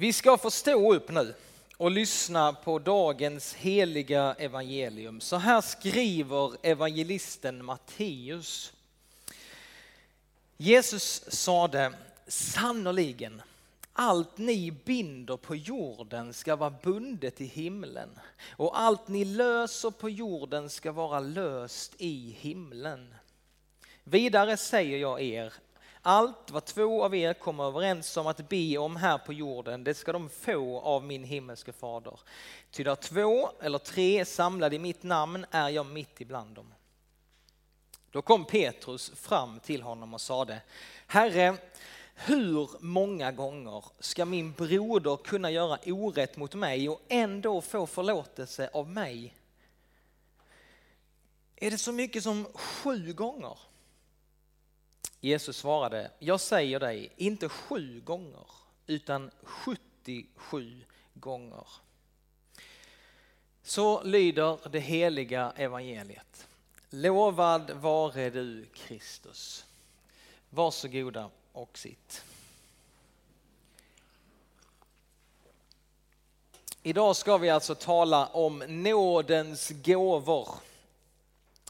Vi ska få stå upp nu och lyssna på dagens heliga evangelium. Så här skriver evangelisten Matteus. Jesus sade, sannoliken, allt ni binder på jorden ska vara bundet i himlen och allt ni löser på jorden ska vara löst i himlen. Vidare säger jag er, allt vad två av er kommer överens om att be om här på jorden, det ska de få av min himmelske fader. Ty där två eller tre samlade i mitt namn är jag mitt ibland dem. Då kom Petrus fram till honom och sade, Herre, hur många gånger ska min broder kunna göra orätt mot mig och ändå få förlåtelse av mig? Är det så mycket som sju gånger? Jesus svarade, jag säger dig, inte sju gånger, utan 77 gånger. Så lyder det heliga evangeliet. Lovad vare du Kristus. Varsågoda och sitt. Idag ska vi alltså tala om nådens gåvor.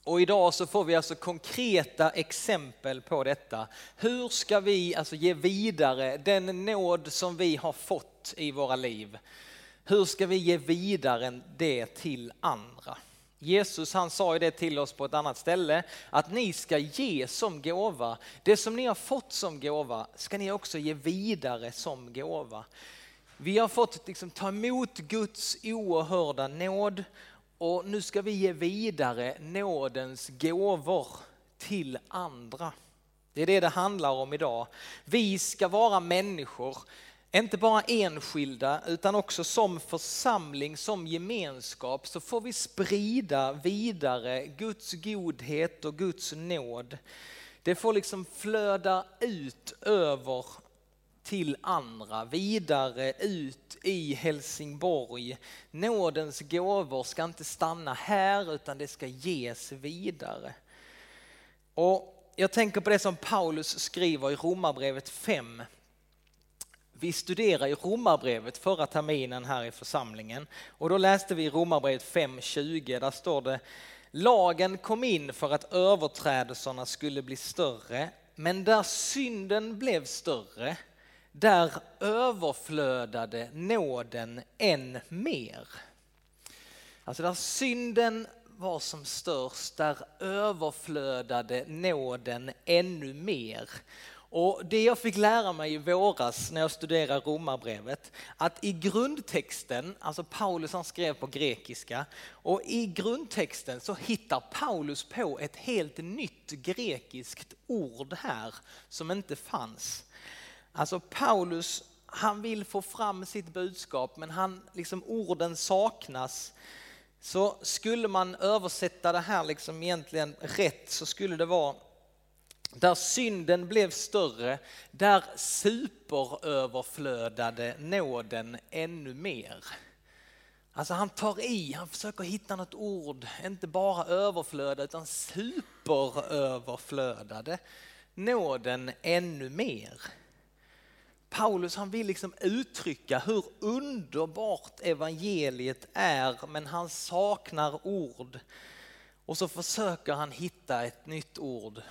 Och idag så får vi alltså konkreta exempel på detta. Hur ska vi alltså ge vidare den nåd som vi har fått i våra liv? Hur ska vi ge vidare det till andra? Jesus han sa ju det till oss på ett annat ställe, att ni ska ge som gåva. Det som ni har fått som gåva ska ni också ge vidare som gåva. Vi har fått liksom, ta emot Guds oerhörda nåd och nu ska vi ge vidare nådens gåvor till andra. Det är det det handlar om idag. Vi ska vara människor, inte bara enskilda utan också som församling, som gemenskap så får vi sprida vidare Guds godhet och Guds nåd. Det får liksom flöda ut över till andra, vidare ut i Helsingborg. Nådens gåvor ska inte stanna här utan det ska ges vidare. Och jag tänker på det som Paulus skriver i Romarbrevet 5. Vi studerade i Romarbrevet förra terminen här i församlingen och då läste vi i Romarbrevet 5.20, där står det Lagen kom in för att överträdelserna skulle bli större, men där synden blev större där överflödade nåden än mer. Alltså där synden var som störst, där överflödade nåden ännu mer. Och det jag fick lära mig i våras när jag studerade Romarbrevet, att i grundtexten, alltså Paulus han skrev på grekiska, och i grundtexten så hittar Paulus på ett helt nytt grekiskt ord här som inte fanns. Alltså Paulus, han vill få fram sitt budskap men han, liksom orden saknas. Så skulle man översätta det här liksom egentligen rätt så skulle det vara där synden blev större, där superöverflödade nåden ännu mer. Alltså han tar i, han försöker hitta något ord, inte bara överflöda utan superöverflödade nåden ännu mer. Paulus han vill liksom uttrycka hur underbart evangeliet är men han saknar ord. Och så försöker han hitta ett nytt ord.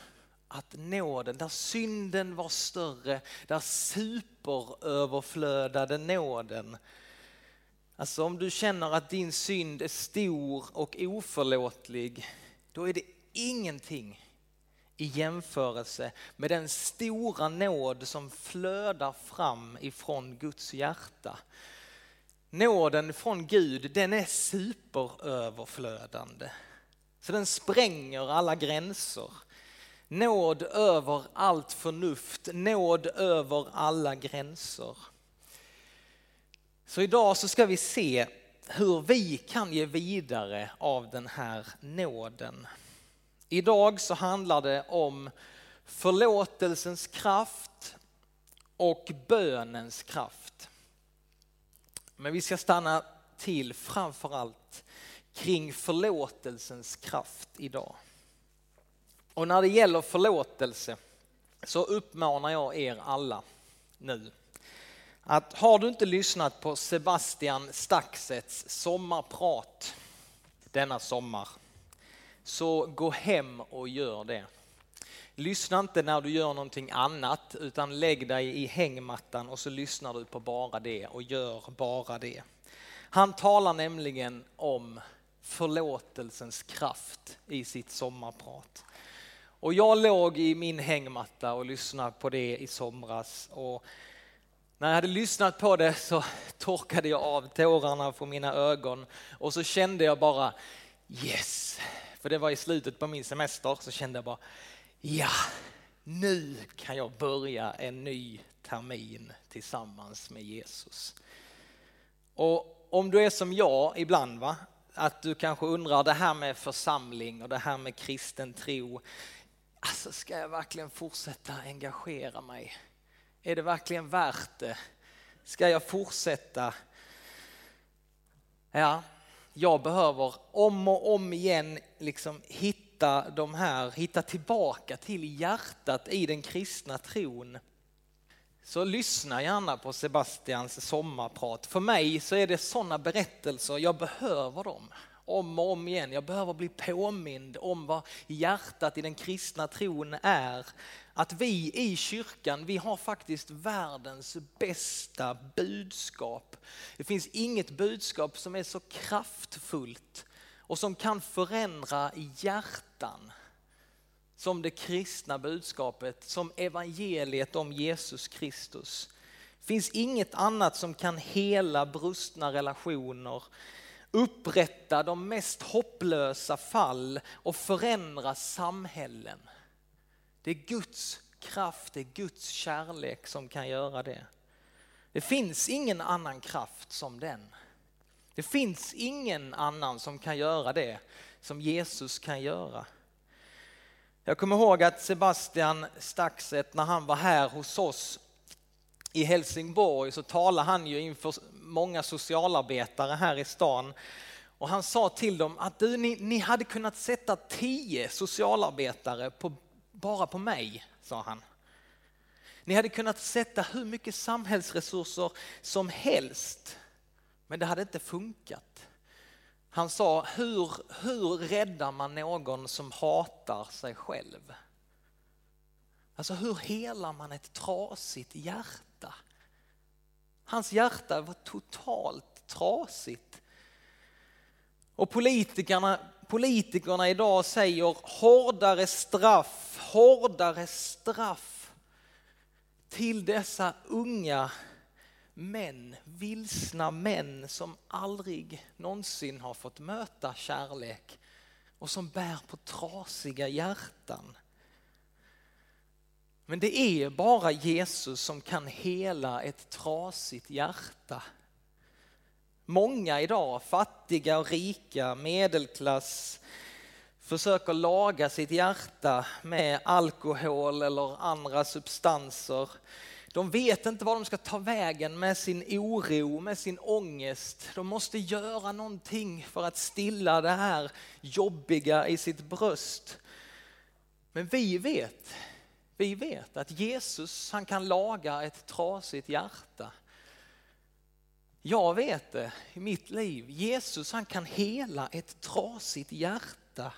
Att nåden, där synden var större, där superöverflödade nåden. Alltså om du känner att din synd är stor och oförlåtlig, då är det ingenting i jämförelse med den stora nåd som flödar fram ifrån Guds hjärta. Nåden från Gud den är superöverflödande. Så den spränger alla gränser. Nåd över allt förnuft, nåd över alla gränser. Så idag så ska vi se hur vi kan ge vidare av den här nåden. Idag så handlar det om förlåtelsens kraft och bönens kraft. Men vi ska stanna till framförallt kring förlåtelsens kraft idag. Och när det gäller förlåtelse så uppmanar jag er alla nu att har du inte lyssnat på Sebastian Staxets sommarprat denna sommar så gå hem och gör det. Lyssna inte när du gör någonting annat utan lägg dig i hängmattan och så lyssnar du på bara det och gör bara det. Han talar nämligen om förlåtelsens kraft i sitt sommarprat. Och jag låg i min hängmatta och lyssnade på det i somras. Och när jag hade lyssnat på det så torkade jag av tårarna från mina ögon och så kände jag bara yes, för det var i slutet på min semester så kände jag bara ja, nu kan jag börja en ny termin tillsammans med Jesus. Och om du är som jag ibland, va? att du kanske undrar det här med församling och det här med kristen tro. Alltså ska jag verkligen fortsätta engagera mig? Är det verkligen värt det? Ska jag fortsätta? Ja, jag behöver om och om igen liksom hitta de här, hitta tillbaka till hjärtat i den kristna tron. Så lyssna gärna på Sebastians sommarprat. För mig så är det sådana berättelser, jag behöver dem om och om igen. Jag behöver bli påmind om vad hjärtat i den kristna tron är. Att vi i kyrkan, vi har faktiskt världens bästa budskap. Det finns inget budskap som är så kraftfullt och som kan förändra hjärtan som det kristna budskapet, som evangeliet om Jesus Kristus. Det finns inget annat som kan hela brustna relationer, upprätta de mest hopplösa fall och förändra samhällen. Det är Guds kraft, det är Guds kärlek som kan göra det. Det finns ingen annan kraft som den. Det finns ingen annan som kan göra det som Jesus kan göra. Jag kommer ihåg att Sebastian Staxet när han var här hos oss i Helsingborg så talade han ju inför många socialarbetare här i stan. Och han sa till dem att du, ni, ni hade kunnat sätta tio socialarbetare på, bara på mig, sa han. Ni hade kunnat sätta hur mycket samhällsresurser som helst, men det hade inte funkat. Han sa, hur, hur räddar man någon som hatar sig själv? Alltså hur helar man ett trasigt hjärta? Hans hjärta var totalt trasigt. Och politikerna, politikerna idag säger hårdare straff, hårdare straff till dessa unga män, vilsna män som aldrig någonsin har fått möta kärlek och som bär på trasiga hjärtan. Men det är bara Jesus som kan hela ett trasigt hjärta. Många idag, fattiga och rika, medelklass, försöker laga sitt hjärta med alkohol eller andra substanser. De vet inte vad de ska ta vägen med sin oro, med sin ångest. De måste göra någonting för att stilla det här jobbiga i sitt bröst. Men vi vet, vi vet att Jesus han kan laga ett trasigt hjärta. Jag vet det i mitt liv. Jesus han kan hela ett trasigt hjärta.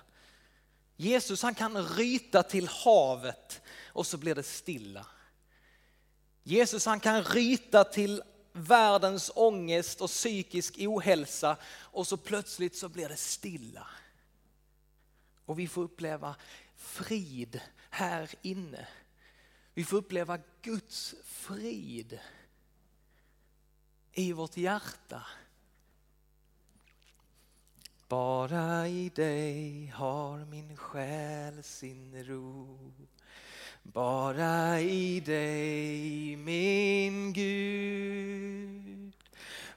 Jesus han kan ryta till havet och så blir det stilla. Jesus han kan ryta till världens ångest och psykisk ohälsa och så plötsligt så blir det stilla. Och vi får uppleva frid här inne. Vi får uppleva Guds frid i vårt hjärta. Bara i dig har min själ sin ro. Bara i dig min Gud.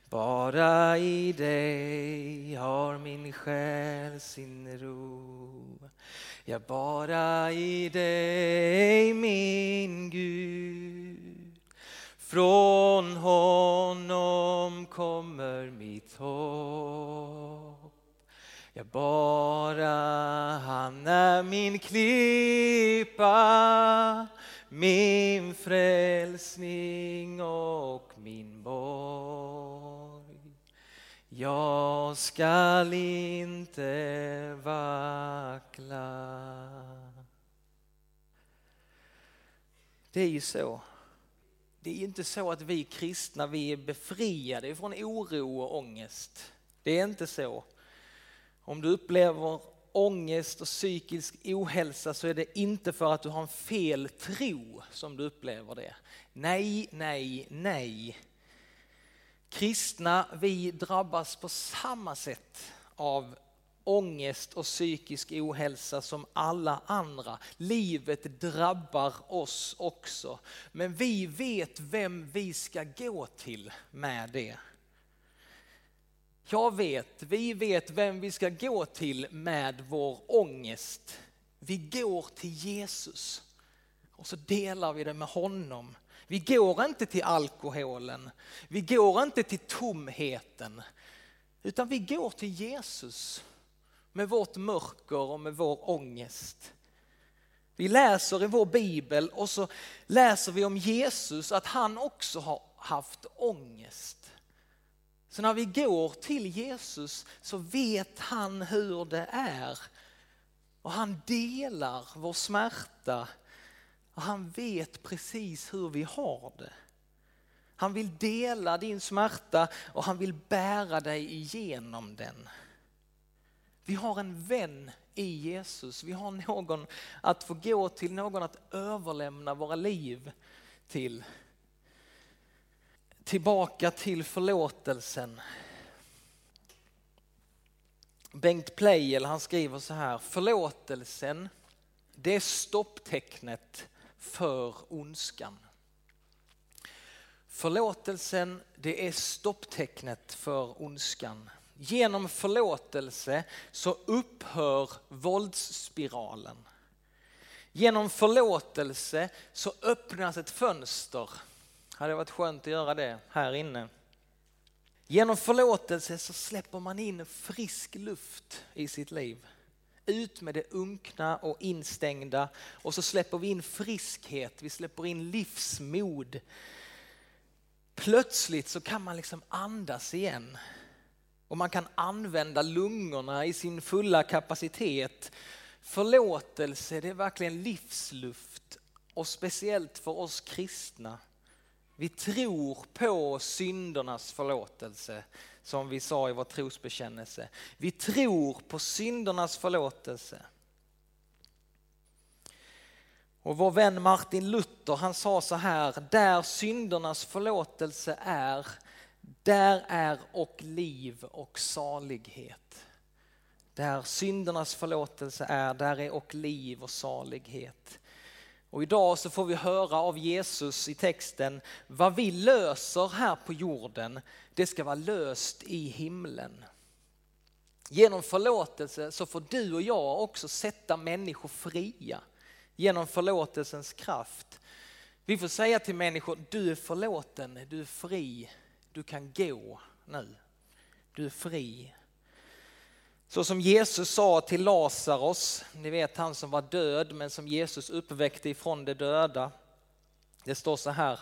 Bara i dig har min själ sin ro. Ja, bara i dig min Gud. Från honom kommer mitt hopp. Ja, bara han är min klippa, min frälsning och min borg Jag skall inte vackla. Det är ju så. Det är inte så att vi kristna vi är befriade från oro och ångest. Det är inte så. Om du upplever ångest och psykisk ohälsa så är det inte för att du har en fel tro som du upplever det. Nej, nej, nej. Kristna, vi drabbas på samma sätt av ångest och psykisk ohälsa som alla andra. Livet drabbar oss också. Men vi vet vem vi ska gå till med det. Jag vet, vi vet vem vi ska gå till med vår ångest. Vi går till Jesus och så delar vi det med honom. Vi går inte till alkoholen, vi går inte till tomheten, utan vi går till Jesus med vårt mörker och med vår ångest. Vi läser i vår bibel och så läser vi om Jesus att han också har haft ångest. Så när vi går till Jesus så vet han hur det är. Och han delar vår smärta. Och han vet precis hur vi har det. Han vill dela din smärta och han vill bära dig igenom den. Vi har en vän i Jesus. Vi har någon att få gå till, någon att överlämna våra liv till tillbaka till förlåtelsen. Bengt Pleijel han skriver så här, förlåtelsen det är stopptecknet för ondskan. Förlåtelsen det är stopptecknet för ondskan. Genom förlåtelse så upphör våldsspiralen. Genom förlåtelse så öppnas ett fönster hade varit skönt att göra det här inne. Genom förlåtelse så släpper man in frisk luft i sitt liv. Ut med det unkna och instängda och så släpper vi in friskhet, vi släpper in livsmod. Plötsligt så kan man liksom andas igen och man kan använda lungorna i sin fulla kapacitet. Förlåtelse det är verkligen livsluft och speciellt för oss kristna. Vi tror på syndernas förlåtelse som vi sa i vår trosbekännelse. Vi tror på syndernas förlåtelse. Och vår vän Martin Luther han sa så här, där syndernas förlåtelse är, där är och liv och salighet. Där syndernas förlåtelse är, där är och liv och salighet. Och idag så får vi höra av Jesus i texten, vad vi löser här på jorden, det ska vara löst i himlen. Genom förlåtelse så får du och jag också sätta människor fria genom förlåtelsens kraft. Vi får säga till människor, du är förlåten, du är fri, du kan gå nu. Du är fri. Så som Jesus sa till Lazarus, ni vet han som var död men som Jesus uppväckte ifrån de döda. Det står så här,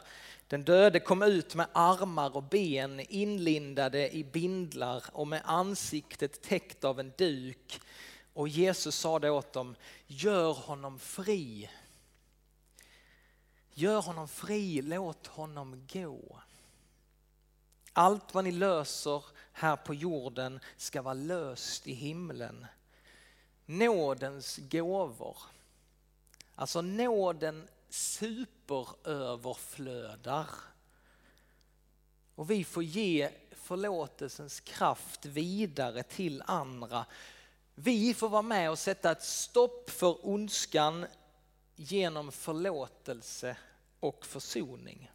den döde kom ut med armar och ben inlindade i bindlar och med ansiktet täckt av en duk. Och Jesus sa det åt dem, gör honom fri. Gör honom fri, låt honom gå. Allt vad ni löser här på jorden ska vara löst i himlen. Nådens gåvor. Alltså nåden superöverflödar. Och vi får ge förlåtelsens kraft vidare till andra. Vi får vara med och sätta ett stopp för ondskan genom förlåtelse och försoning.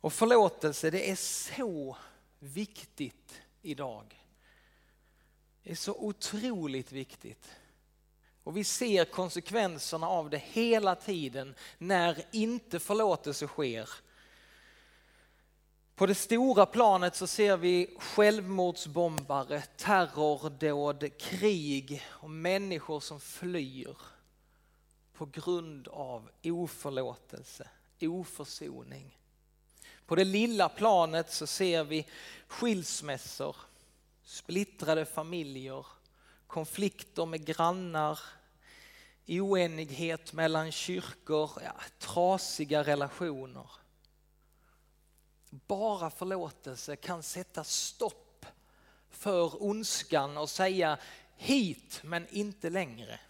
Och förlåtelse det är så viktigt idag. Det är så otroligt viktigt. Och vi ser konsekvenserna av det hela tiden när inte förlåtelse sker. På det stora planet så ser vi självmordsbombare, terrordåd, krig och människor som flyr på grund av oförlåtelse, oförsoning. På det lilla planet så ser vi skilsmässor, splittrade familjer, konflikter med grannar, oenighet mellan kyrkor, ja, trasiga relationer. Bara förlåtelse kan sätta stopp för ondskan och säga hit men inte längre.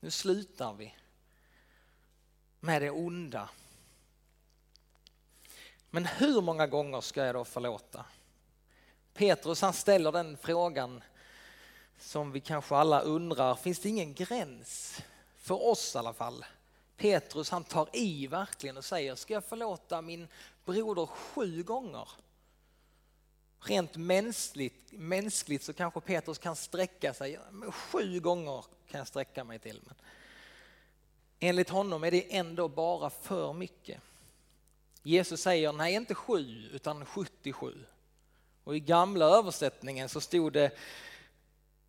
Nu slutar vi med det onda. Men hur många gånger ska jag då förlåta? Petrus han ställer den frågan som vi kanske alla undrar, finns det ingen gräns? För oss i alla fall. Petrus han tar i verkligen och säger, ska jag förlåta min broder sju gånger? Rent mänskligt, mänskligt så kanske Petrus kan sträcka sig, sju gånger kan jag sträcka mig till. Men enligt honom är det ändå bara för mycket. Jesus säger nej inte sju utan 77. Och i gamla översättningen så stod det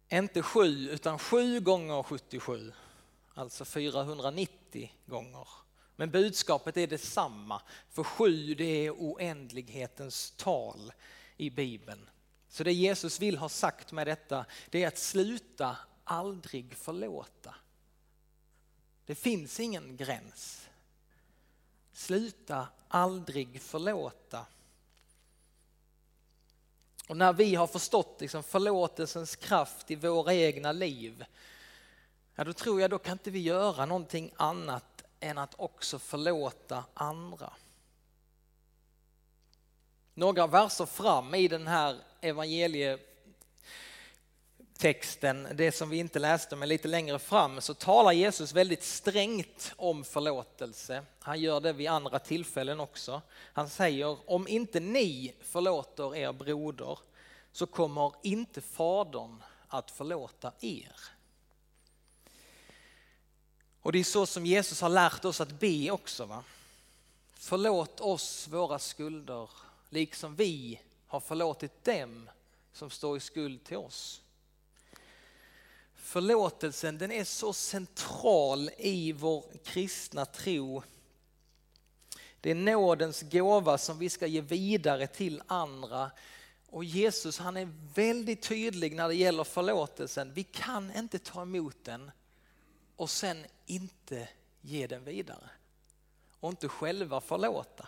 inte sju utan sju gånger 77. Alltså 490 gånger. Men budskapet är detsamma. För sju det är oändlighetens tal i Bibeln. Så det Jesus vill ha sagt med detta det är att sluta aldrig förlåta. Det finns ingen gräns. Sluta aldrig förlåta. Och när vi har förstått liksom förlåtelsens kraft i våra egna liv, ja då tror jag då kan inte vi göra någonting annat än att också förlåta andra. Några verser fram i den här evangelie texten, det som vi inte läste men lite längre fram, så talar Jesus väldigt strängt om förlåtelse. Han gör det vid andra tillfällen också. Han säger, om inte ni förlåter er broder så kommer inte Fadern att förlåta er. Och det är så som Jesus har lärt oss att be också. Va? Förlåt oss våra skulder, liksom vi har förlåtit dem som står i skuld till oss. Förlåtelsen den är så central i vår kristna tro. Det är nådens gåva som vi ska ge vidare till andra. Och Jesus han är väldigt tydlig när det gäller förlåtelsen. Vi kan inte ta emot den och sen inte ge den vidare. Och inte själva förlåta.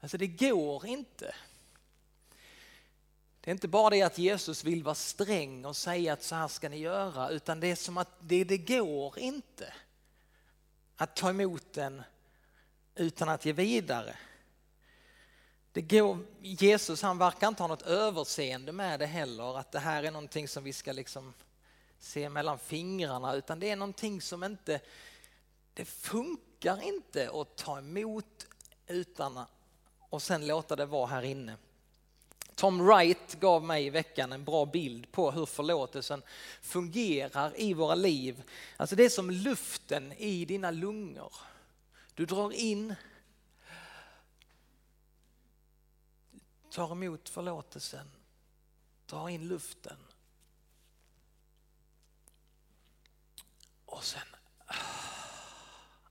Alltså det går inte. Det är inte bara det att Jesus vill vara sträng och säga att så här ska ni göra, utan det är som att det, det går inte att ta emot den utan att ge vidare. Det går, Jesus han verkar inte ha något överseende med det heller, att det här är någonting som vi ska liksom se mellan fingrarna, utan det är någonting som inte, det funkar inte att ta emot utan och sen låta det vara här inne. Tom Wright gav mig i veckan en bra bild på hur förlåtelsen fungerar i våra liv. Alltså det är som luften i dina lungor. Du drar in, tar emot förlåtelsen, drar in luften och sen ah,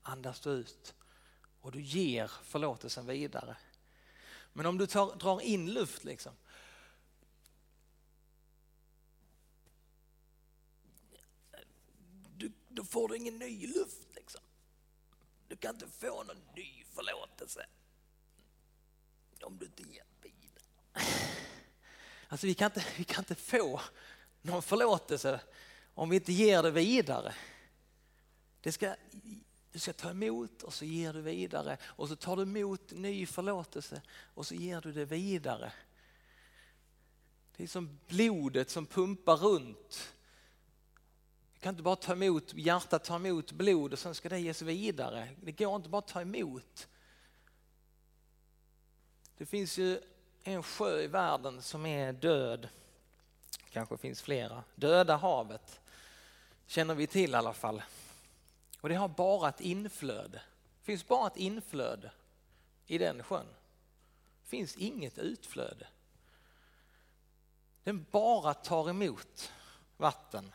andas du ut och du ger förlåtelsen vidare. Men om du tar, drar in luft liksom. Du, då får du ingen ny luft liksom. Du kan inte få någon ny förlåtelse. Om du inte ger vidare. Alltså vi kan, inte, vi kan inte få någon förlåtelse om vi inte ger det vidare. Det ska du ska ta emot och så ger du vidare och så tar du emot ny förlåtelse och så ger du det vidare. Det är som blodet som pumpar runt. Du kan inte bara ta emot, hjärtat tar emot blod och sen ska det ges vidare. Det går inte bara att ta emot. Det finns ju en sjö i världen som är död. Kanske finns flera. Döda havet känner vi till i alla fall. Och det har bara ett inflöde. Det finns bara ett inflöde i den sjön. Det finns inget utflöde. Den bara tar emot vatten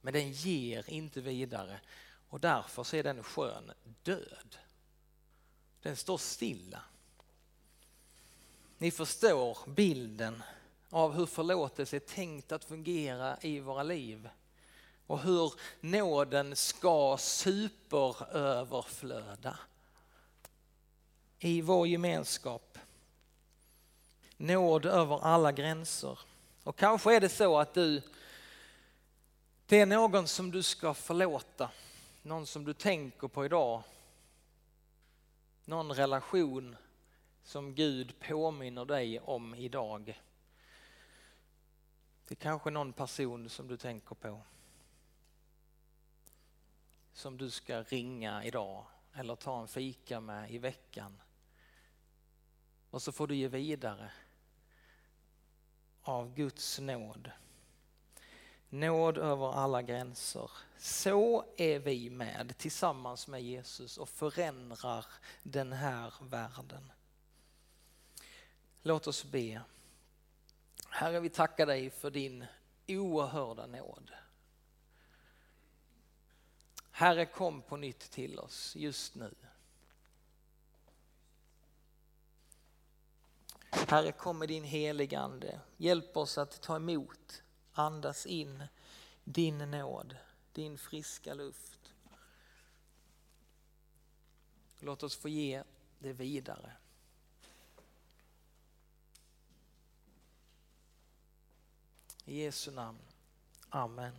men den ger inte vidare och därför så är den sjön död. Den står stilla. Ni förstår bilden av hur förlåtelse är tänkt att fungera i våra liv och hur nåden ska superöverflöda i vår gemenskap. Nåd över alla gränser. Och kanske är det så att du, det är någon som du ska förlåta, någon som du tänker på idag. Någon relation som Gud påminner dig om idag. Det är kanske någon person som du tänker på. Som du ska ringa idag eller ta en fika med i veckan. Och så får du ge vidare av Guds nåd. Nåd över alla gränser. Så är vi med tillsammans med Jesus och förändrar den här världen. Låt oss be. Herre, vi tackar dig för din oerhörda nåd. Herre, kom på nytt till oss just nu. Herre, kom med din heliga Ande. Hjälp oss att ta emot, andas in din nåd, din friska luft. Låt oss få ge det vidare. I Jesu namn. Amen.